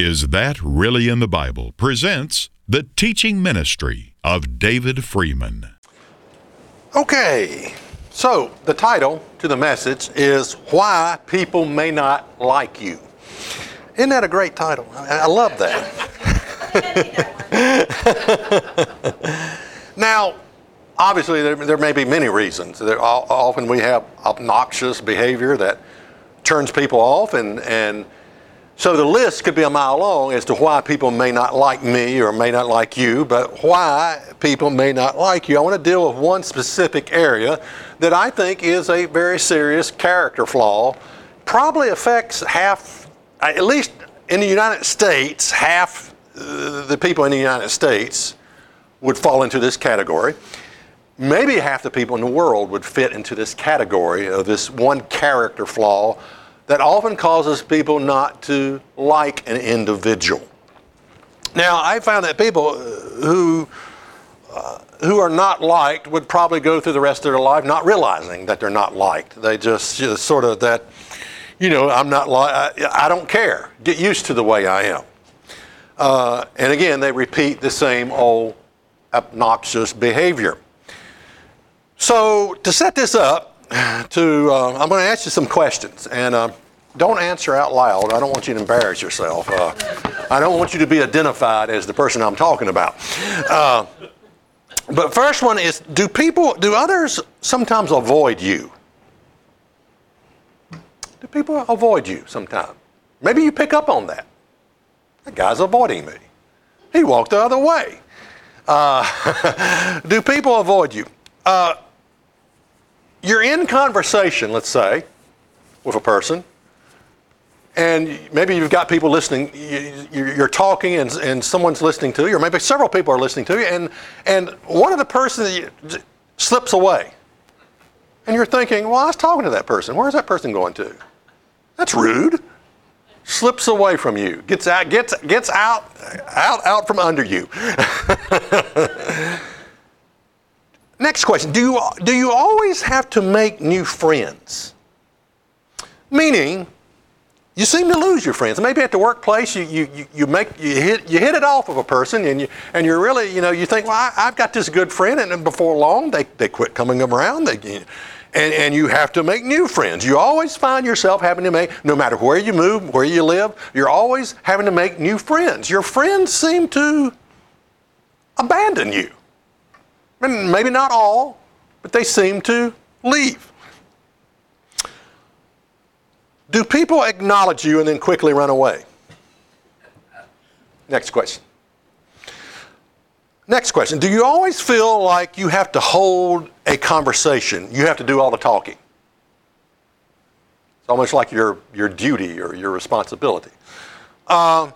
Is That Really in the Bible presents the teaching ministry of David Freeman. Okay, so the title to the message is Why People May Not Like You. Isn't that a great title? I love that. now, obviously, there, there may be many reasons. There, often we have obnoxious behavior that turns people off, and, and so the list could be a mile long as to why people may not like me or may not like you, but why people may not like you. I want to deal with one specific area that I think is a very serious character flaw. Probably affects half, at least in the United States, half uh, the people in the United States would fall into this category. Maybe half the people in the world would fit into this category of this one character flaw that often causes people not to like an individual. Now, I found that people who uh, who are not liked would probably go through the rest of their life not realizing that they're not liked. They just, just sort of that, you know, I'm not like, I, I don't care. Get used to the way I am. Uh, and again, they repeat the same old obnoxious behavior. So to set this up, to uh, I'm going to ask you some questions, and uh, don't answer out loud. I don't want you to embarrass yourself. Uh, I don't want you to be identified as the person I'm talking about. Uh, but first one is: Do people, do others sometimes avoid you? Do people avoid you sometimes? Maybe you pick up on that. That guy's avoiding me. He walked the other way. Uh, do people avoid you? You're in conversation, let's say, with a person, and maybe you've got people listening, you- you're talking and, and someone's listening to you, or maybe several people are listening to you, and, and one of the persons slips away. And you're thinking, well, I was talking to that person. Where's that person going to? That's rude. Slips away from you, gets out, gets, gets out, out, out from under you. Next question do you, do you always have to make new friends? Meaning, you seem to lose your friends. Maybe at the workplace, you, you, you, you make you hit you hit it off of a person, and you and you're really you know you think, well, I, I've got this good friend, and then before long they, they quit coming around. They and and you have to make new friends. You always find yourself having to make, no matter where you move, where you live, you're always having to make new friends. Your friends seem to abandon you. And maybe not all, but they seem to leave. Do people acknowledge you and then quickly run away? Next question. Next question. Do you always feel like you have to hold a conversation? You have to do all the talking? It's almost like your, your duty or your responsibility. Um,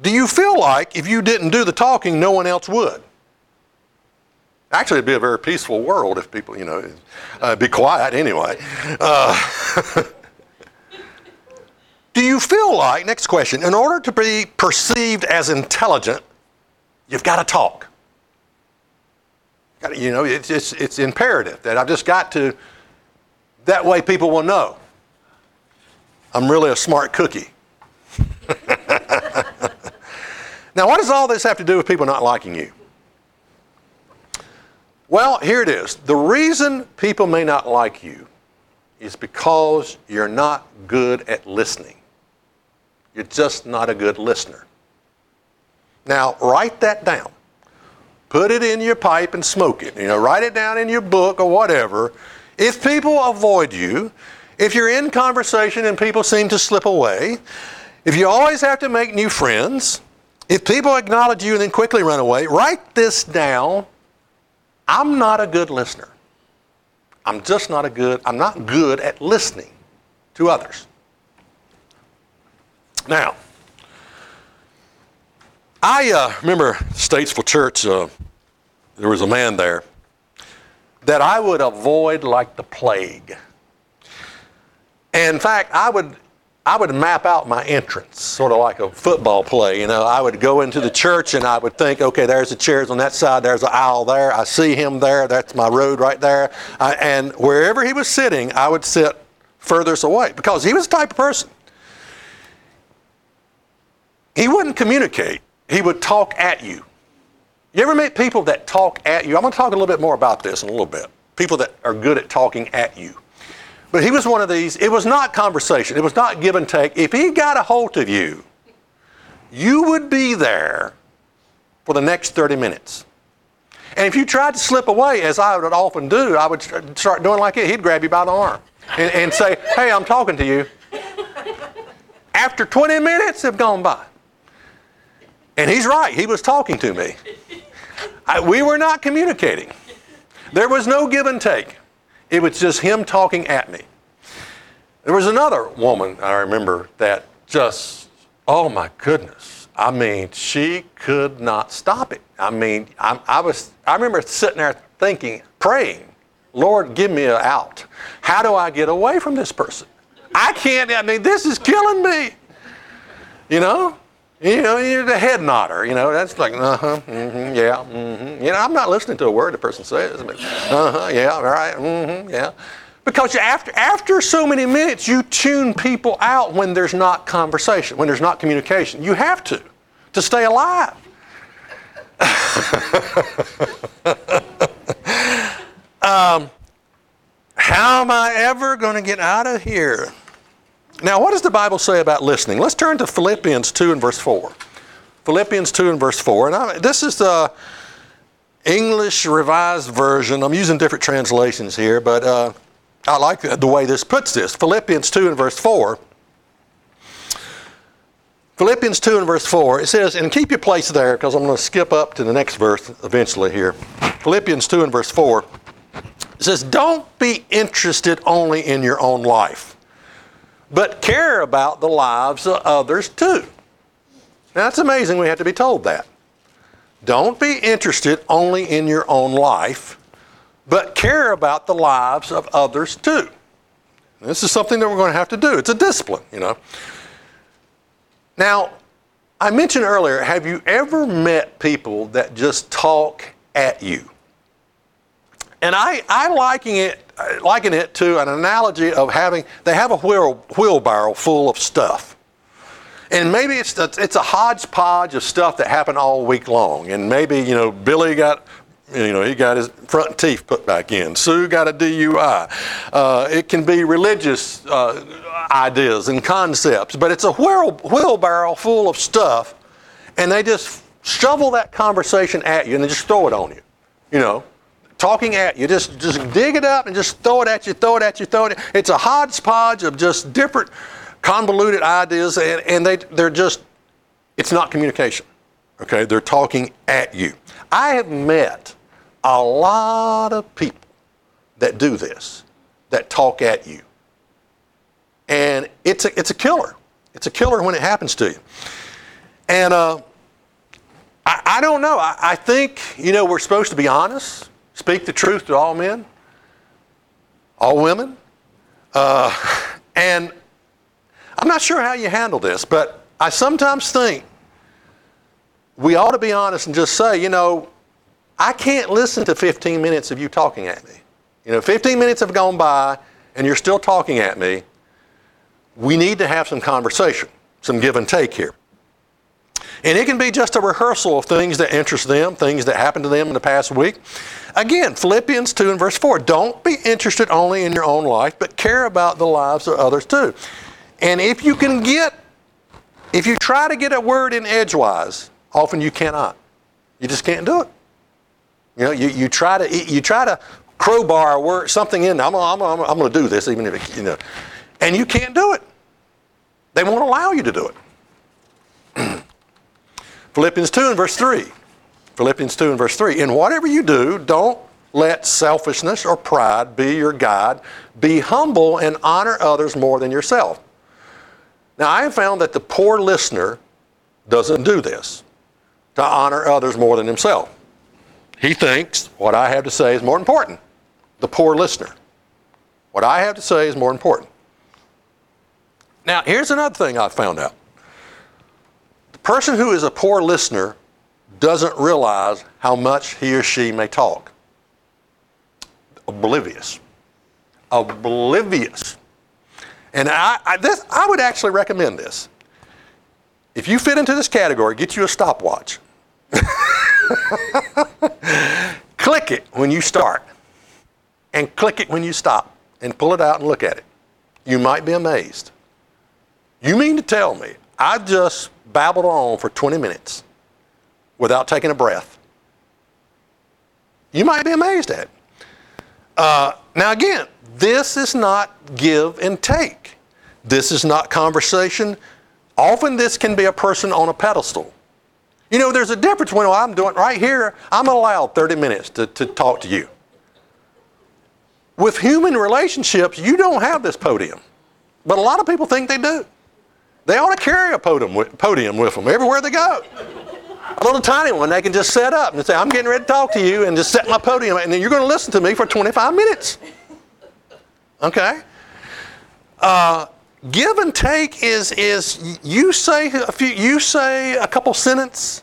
do you feel like if you didn't do the talking, no one else would? Actually, it'd be a very peaceful world if people, you know, uh, be quiet anyway. Uh, do you feel like, next question, in order to be perceived as intelligent, you've got to talk? You know, it's, it's, it's imperative that I've just got to, that way people will know I'm really a smart cookie. now, what does all this have to do with people not liking you? Well, here it is. The reason people may not like you is because you're not good at listening. You're just not a good listener. Now, write that down. Put it in your pipe and smoke it. You know, write it down in your book or whatever. If people avoid you, if you're in conversation and people seem to slip away, if you always have to make new friends, if people acknowledge you and then quickly run away, write this down I'm not a good listener. I'm just not a good, I'm not good at listening to others. Now, I uh, remember Statesville Church, uh, there was a man there that I would avoid like the plague. In fact, I would I would map out my entrance, sort of like a football play. You know, I would go into the church and I would think, okay, there's the chairs on that side, there's the aisle there. I see him there. That's my road right there. I, and wherever he was sitting, I would sit furthest away because he was the type of person. he wouldn't communicate. He would talk at you. You ever meet people that talk at you? I'm going to talk a little bit more about this in a little bit. People that are good at talking at you. But he was one of these, it was not conversation, it was not give and take. If he got a hold of you, you would be there for the next 30 minutes. And if you tried to slip away, as I would often do, I would start doing like it. He'd grab you by the arm and, and say, Hey, I'm talking to you. After 20 minutes have gone by. And he's right, he was talking to me. I, we were not communicating, there was no give and take. It was just him talking at me. There was another woman I remember that just, oh my goodness. I mean, she could not stop it. I mean, I, I was, I remember sitting there thinking, praying, Lord, give me an out. How do I get away from this person? I can't, I mean, this is killing me. You know? You know, you're the head nodder. You know, that's like, uh huh, mm-hmm, yeah, mm-hmm. You know, I'm not listening to a word the person says. but uh huh, yeah, all right, mm-hmm, yeah. Because after, after so many minutes, you tune people out when there's not conversation, when there's not communication. You have to, to stay alive. um, how am I ever going to get out of here? Now, what does the Bible say about listening? Let's turn to Philippians 2 and verse 4. Philippians 2 and verse 4. And I, this is the English Revised Version. I'm using different translations here, but uh, I like the way this puts this. Philippians 2 and verse 4. Philippians 2 and verse 4, it says, and keep your place there because I'm going to skip up to the next verse eventually here. Philippians 2 and verse 4, it says, Don't be interested only in your own life but care about the lives of others too. Now, that's amazing we have to be told that. Don't be interested only in your own life, but care about the lives of others too. This is something that we're going to have to do. It's a discipline, you know. Now, I mentioned earlier, have you ever met people that just talk at you? And I, I liken it, liken it to an analogy of having, they have a wheel, wheelbarrow full of stuff. And maybe it's, it's a hodgepodge of stuff that happened all week long. And maybe, you know, Billy got, you know, he got his front teeth put back in. Sue got a DUI. Uh, it can be religious uh, ideas and concepts, but it's a wheel, wheelbarrow full of stuff. And they just shovel that conversation at you and they just throw it on you, you know talking at you. Just, just dig it up and just throw it at you, throw it at you, throw it. It's a hodgepodge of just different convoluted ideas, and, and they, they're just, it's not communication. Okay, they're talking at you. I have met a lot of people that do this, that talk at you. And it's a, it's a killer. It's a killer when it happens to you. And uh, I, I, don't know. I, I think, you know, we're supposed to be honest. Speak the truth to all men, all women. Uh, and I'm not sure how you handle this, but I sometimes think we ought to be honest and just say, you know, I can't listen to 15 minutes of you talking at me. You know, 15 minutes have gone by and you're still talking at me. We need to have some conversation, some give and take here. And it can be just a rehearsal of things that interest them, things that happened to them in the past week. Again, Philippians 2 and verse 4 don't be interested only in your own life, but care about the lives of others too. And if you can get, if you try to get a word in edgewise, often you cannot. You just can't do it. You know, you, you try to you try to crowbar a word something in. I'm I'm, I'm, I'm going to do this, even if it, you know, and you can't do it. They won't allow you to do it. Philippians 2 and verse 3. Philippians 2 and verse 3. In whatever you do, don't let selfishness or pride be your guide. Be humble and honor others more than yourself. Now, I have found that the poor listener doesn't do this to honor others more than himself. He thinks what I have to say is more important. The poor listener. What I have to say is more important. Now, here's another thing I've found out. Person who is a poor listener doesn't realize how much he or she may talk. Oblivious. Oblivious. And I, I, this, I would actually recommend this. if you fit into this category, get you a stopwatch. click it when you start, and click it when you stop, and pull it out and look at it. You might be amazed. You mean to tell me I just babbled on for 20 minutes without taking a breath? You might be amazed at. Uh, now, again, this is not give and take. This is not conversation. Often, this can be a person on a pedestal. You know, there's a difference when I'm doing right here, I'm allowed 30 minutes to, to talk to you. With human relationships, you don't have this podium. But a lot of people think they do. They ought to carry a podium with, podium with them everywhere they go. A little tiny one they can just set up and say, I'm getting ready to talk to you, and just set my podium, and then you're going to listen to me for 25 minutes. Okay? Uh, give and take is, is you say a few, you say a couple sentences,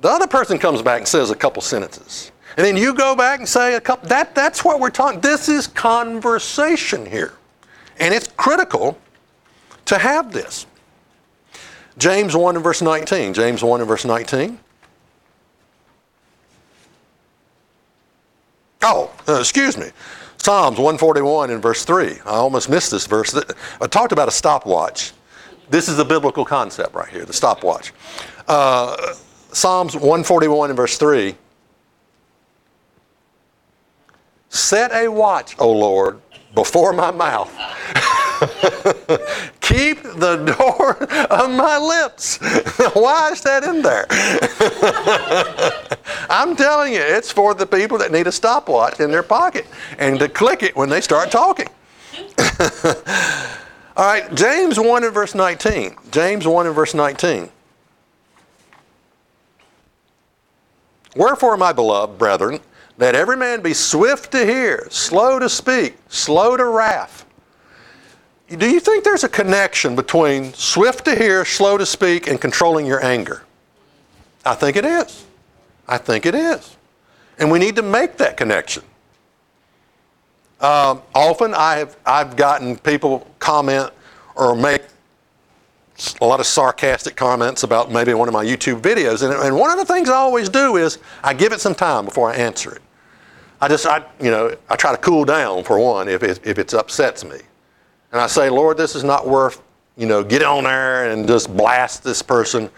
the other person comes back and says a couple sentences. And then you go back and say a couple, that, that's what we're talking. This is conversation here. And it's critical to have this. James 1 and verse 19. James 1 and verse 19. Oh, uh, excuse me. Psalms 141 and verse 3. I almost missed this verse. I talked about a stopwatch. This is a biblical concept right here, the stopwatch. Uh, Psalms 141 and verse 3. Set a watch, O Lord, before my mouth. Keep the door of my lips. Why is that in there? I'm telling you, it's for the people that need a stopwatch in their pocket and to click it when they start talking. All right, James 1 and verse 19. James 1 and verse 19. Wherefore, my beloved brethren, let every man be swift to hear, slow to speak, slow to wrath. Do you think there's a connection between swift to hear, slow to speak, and controlling your anger? I think it is. I think it is. And we need to make that connection. Um, often I have, I've gotten people comment or make a lot of sarcastic comments about maybe one of my YouTube videos. And, and one of the things I always do is I give it some time before I answer it. I just, I, you know, I try to cool down for one if it, if it upsets me. And I say, Lord, this is not worth, you know, get on there and just blast this person.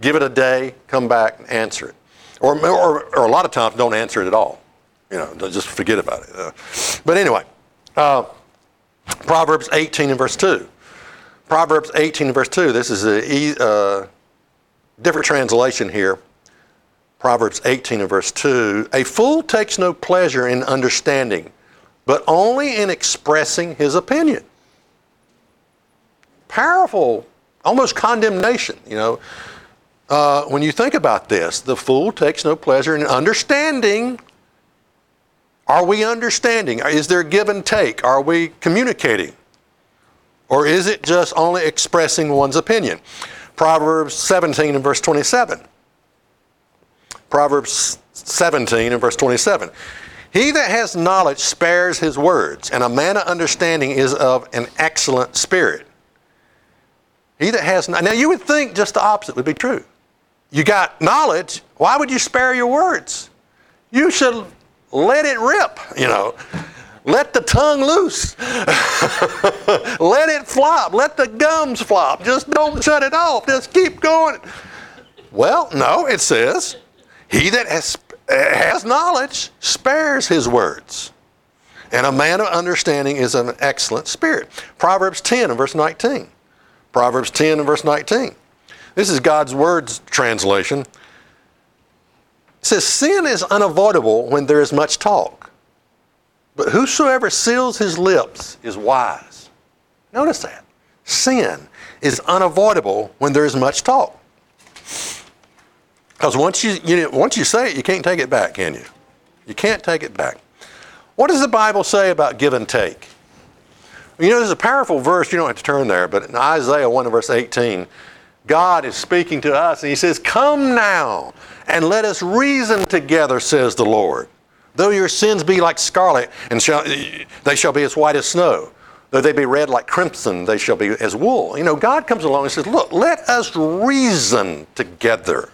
Give it a day, come back and answer it. Or, or, or a lot of times don't answer it at all. You know, just forget about it. Uh, but anyway, uh, Proverbs 18 and verse 2. Proverbs 18 and verse 2. This is a uh, different translation here. Proverbs 18 and verse 2 A fool takes no pleasure in understanding, but only in expressing his opinion. Powerful, almost condemnation, you know. Uh, when you think about this, the fool takes no pleasure in understanding. Are we understanding? Is there give and take? Are we communicating? Or is it just only expressing one's opinion? Proverbs 17 and verse 27. Proverbs 17 and verse 27. He that has knowledge spares his words, and a man of understanding is of an excellent spirit. He that has now you would think just the opposite would be true. You got knowledge, why would you spare your words? You should let it rip, you know. Let the tongue loose. let it flop. Let the gums flop. Just don't shut it off. Just keep going. Well, no, it says, he that has, has knowledge spares his words. And a man of understanding is an excellent spirit. Proverbs 10 and verse 19. Proverbs 10 and verse 19. This is God's words translation. It says, Sin is unavoidable when there is much talk, but whosoever seals his lips is wise. Notice that. Sin is unavoidable when there is much talk. Because once you, you once you say it, you can't take it back, can you? You can't take it back. What does the Bible say about give and take? You know, there's a powerful verse, you don't have to turn there, but in Isaiah 1 verse 18, God is speaking to us and He says, Come now and let us reason together, says the Lord. Though your sins be like scarlet, and shall, they shall be as white as snow. Though they be red like crimson, they shall be as wool. You know, God comes along and says, Look, let us reason together.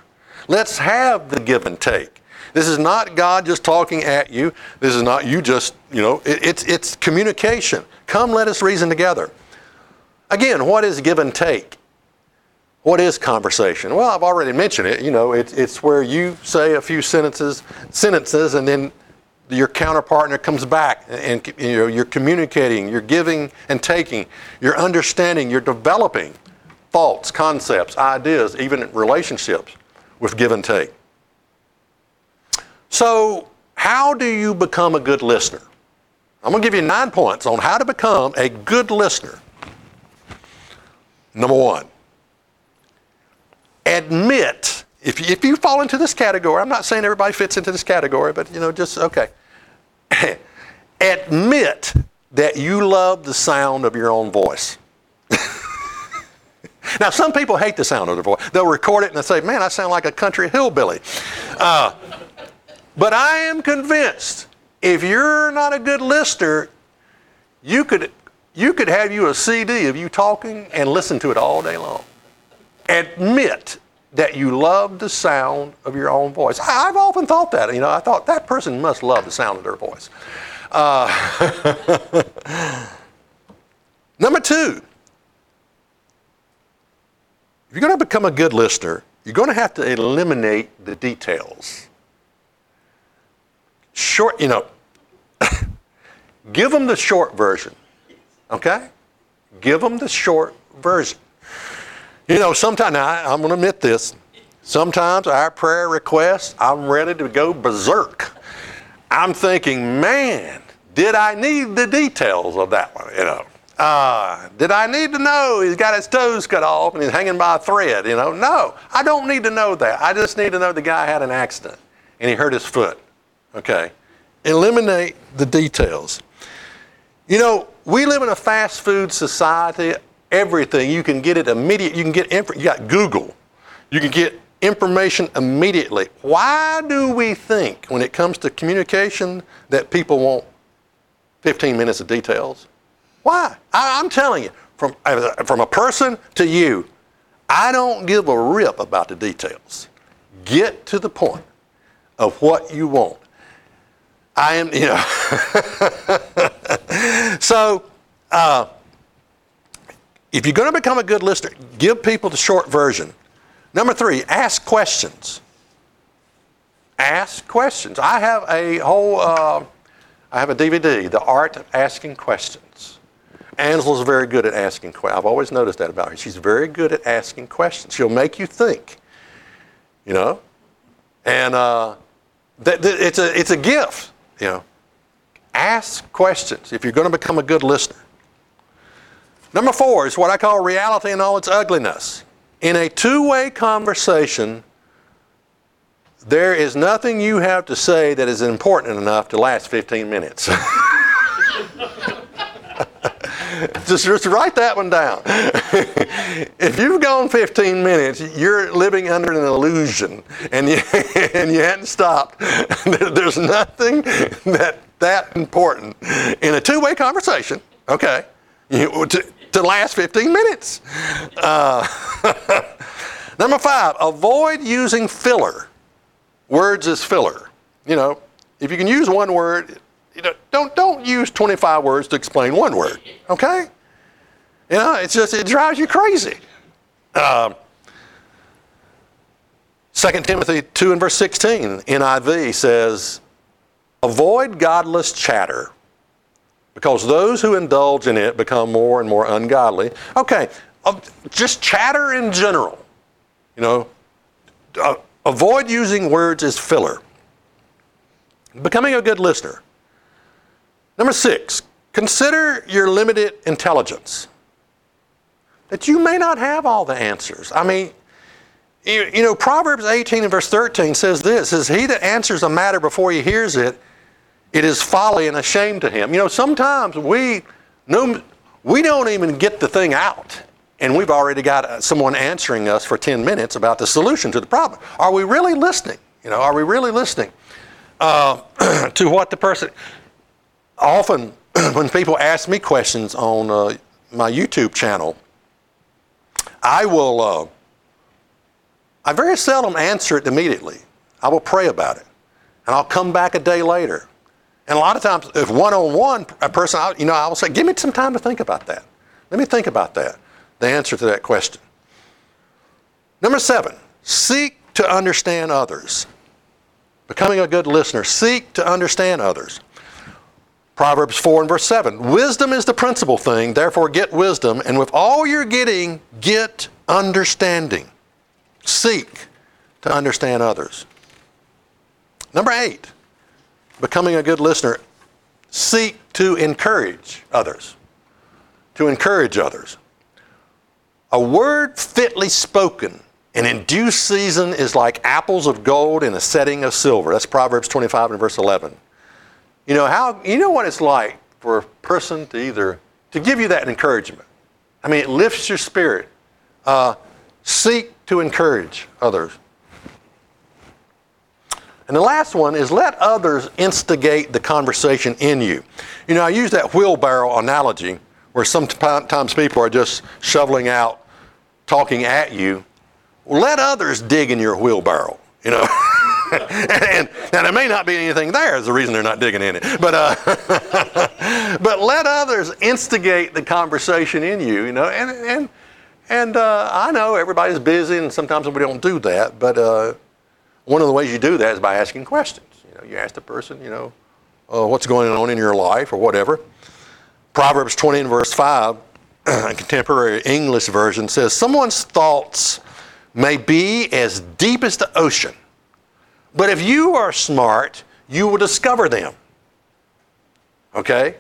Let's have the give and take. This is not God just talking at you. This is not you just, you know, it, it's, it's communication. Come, let us reason together. Again, what is give and take? What is conversation? Well, I've already mentioned it. You know, it, it's where you say a few sentences, sentences, and then your counterpartner comes back, and, and you know, you're communicating, you're giving and taking, you're understanding, you're developing thoughts, concepts, ideas, even relationships with give and take. So, how do you become a good listener? I'm going to give you nine points on how to become a good listener. Number one, admit if you, if you fall into this category. I'm not saying everybody fits into this category, but you know, just okay. admit that you love the sound of your own voice. now, some people hate the sound of their voice. They'll record it and they'll say, "Man, I sound like a country hillbilly." Uh, but I am convinced if you're not a good listener, you could, you could have you a CD of you talking and listen to it all day long. Admit that you love the sound of your own voice. I, have often thought that. You know, I thought that person must love the sound of their voice. Uh, number two, if you're going to become a good listener, you're going to have to eliminate the details short, you know, give them the short version. Okay? Give them the short version. You know, sometimes, I, I'm going to admit this, sometimes our prayer requests, I'm ready to go berserk. I'm thinking, man, did I need the details of that one? You know, uh, did I need to know he's got his toes cut off and he's hanging by a thread? You know, no, I don't need to know that. I just need to know the guy had an accident and he hurt his foot. Okay. Eliminate the details. You know, we live in a fast food society. Everything you can get it immediate. You can get inf- you got Google. You can get information immediately. Why do we think when it comes to communication that people want 15 minutes of details? Why? I, am telling you, from, from a person to you, I don't give a rip about the details. Get to the point of what you want. I am, you know. so, uh, if you're going to become a good listener, give people the short version. Number three, ask questions. Ask questions. I have a whole, uh, I have a DVD, The Art of Asking Questions. Angela's very good at asking questions. I've always noticed that about her. She's very good at asking questions. She'll make you think, you know. And uh, that, that, it's, a, it's a gift. You know, ask questions if you're going to become a good listener. Number four is what I call reality in all its ugliness. In a two way conversation, there is nothing you have to say that is important enough to last 15 minutes. just, just write that one down. if you've gone 15 minutes, you're living under an illusion and you, and you hadn't stopped. There's nothing that that important in a two-way conversation, okay, you, to, to last 15 minutes. Uh, number five, avoid using filler. Words as filler. You know, if you can use one word, you know, don't don't use 25 words to explain one word. Okay? You know, it's just it drives you crazy. Um, 2 Timothy 2 and verse 16, NIV says, Avoid godless chatter, because those who indulge in it become more and more ungodly. Okay, uh, just chatter in general. You know, uh, avoid using words as filler. Becoming a good listener. Number six, consider your limited intelligence. That you may not have all the answers. I mean, you, you know, Proverbs 18 and verse 13 says this says, He that answers a matter before he hears it, it is folly and a shame to him. You know, sometimes we no, we don't even get the thing out, and we've already got uh, someone answering us for 10 minutes about the solution to the problem. Are we really listening? You know, are we really listening uh, to what the person? often when people ask me questions on uh, my YouTube channel, I will, uh, I very seldom answer it immediately. I will pray about it. And I'll come back a day later. And a lot of times, if one on one, a person, you know, I will say, give me some time to think about that. Let me think about that, the answer to that question. Number seven, seek to understand others. Becoming a good listener, seek to understand others. Proverbs 4 and verse 7 Wisdom is the principal thing, therefore get wisdom, and with all you're getting, get understanding. Seek to understand others. Number eight, becoming a good listener, seek to encourage others. To encourage others. A word fitly spoken and in due season is like apples of gold in a setting of silver. That's Proverbs 25 and verse 11. You know how you know what it's like for a person to either to give you that encouragement. I mean, it lifts your spirit. Uh, seek to encourage others. And the last one is let others instigate the conversation in you. You know, I use that wheelbarrow analogy where sometimes people are just shoveling out, talking at you. Let others dig in your wheelbarrow, you know. and, now there may not be anything there is the reason they're not digging in it. But uh, but let others instigate the conversation in you, you know. And and and uh, I know everybody's busy, and sometimes we don't do that. But uh, one of the ways you do that is by asking questions. You know, you ask the person, you know, uh, what's going on in your life or whatever. Proverbs 20 and verse 5, a contemporary English version says, Someone's thoughts may be as deep as the ocean, but if you are smart, you will discover them. Okay?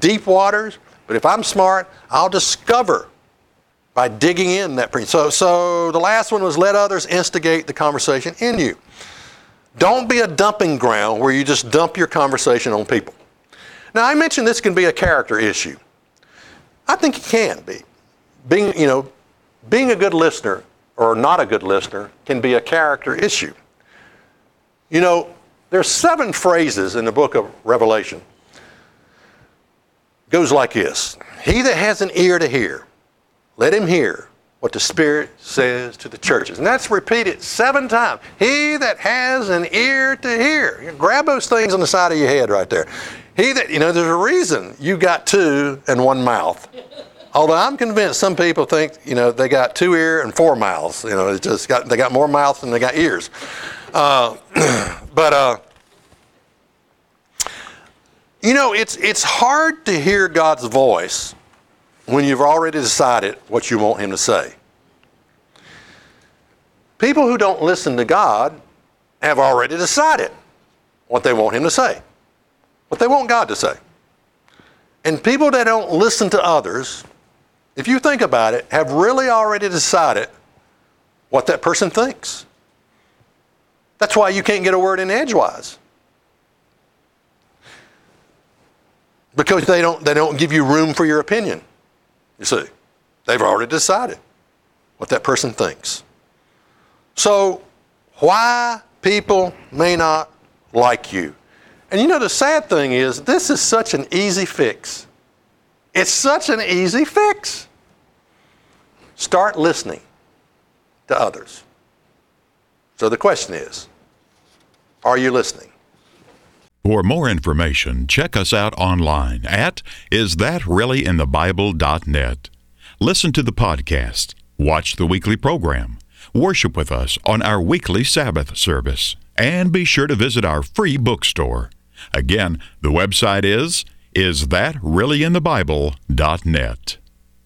Deep waters, but if I'm smart, I'll discover by digging in that. Pre- so, so the last one was let others instigate the conversation in you. Don't be a dumping ground where you just dump your conversation on people. Now, I mentioned this can be a character issue. I think it can be. Being, you know, being a good listener or not a good listener can be a character issue. You know, there's seven phrases in the book of Revelation. It goes like this He that has an ear to hear, let him hear what the Spirit says to the churches. And that's repeated seven times. He that has an ear to hear. grab those things on the side of your head right there. He that, you know, there's a reason you got two and one mouth. Although I'm convinced some people think, you know, they got two ear and four mouths. You know, it's just got, they got more mouths than they got ears. Uh, but, uh, you know, it's, it's hard to hear God's voice when you've already decided what you want Him to say. People who don't listen to God have already decided what they want Him to say, what they want God to say. And people that don't listen to others if you think about it, have really already decided what that person thinks. That's why you can't get a word in edgewise. Because they don't, they don't give you room for your opinion. You see, they've already decided what that person thinks. So, why people may not like you. And you know, the sad thing is, this is such an easy fix. It's such an easy fix. Start listening to others. So the question is are you listening? For more information, check us out online at isthatreallyinthebible.net. Listen to the podcast, watch the weekly program, worship with us on our weekly Sabbath service, and be sure to visit our free bookstore. Again, the website is is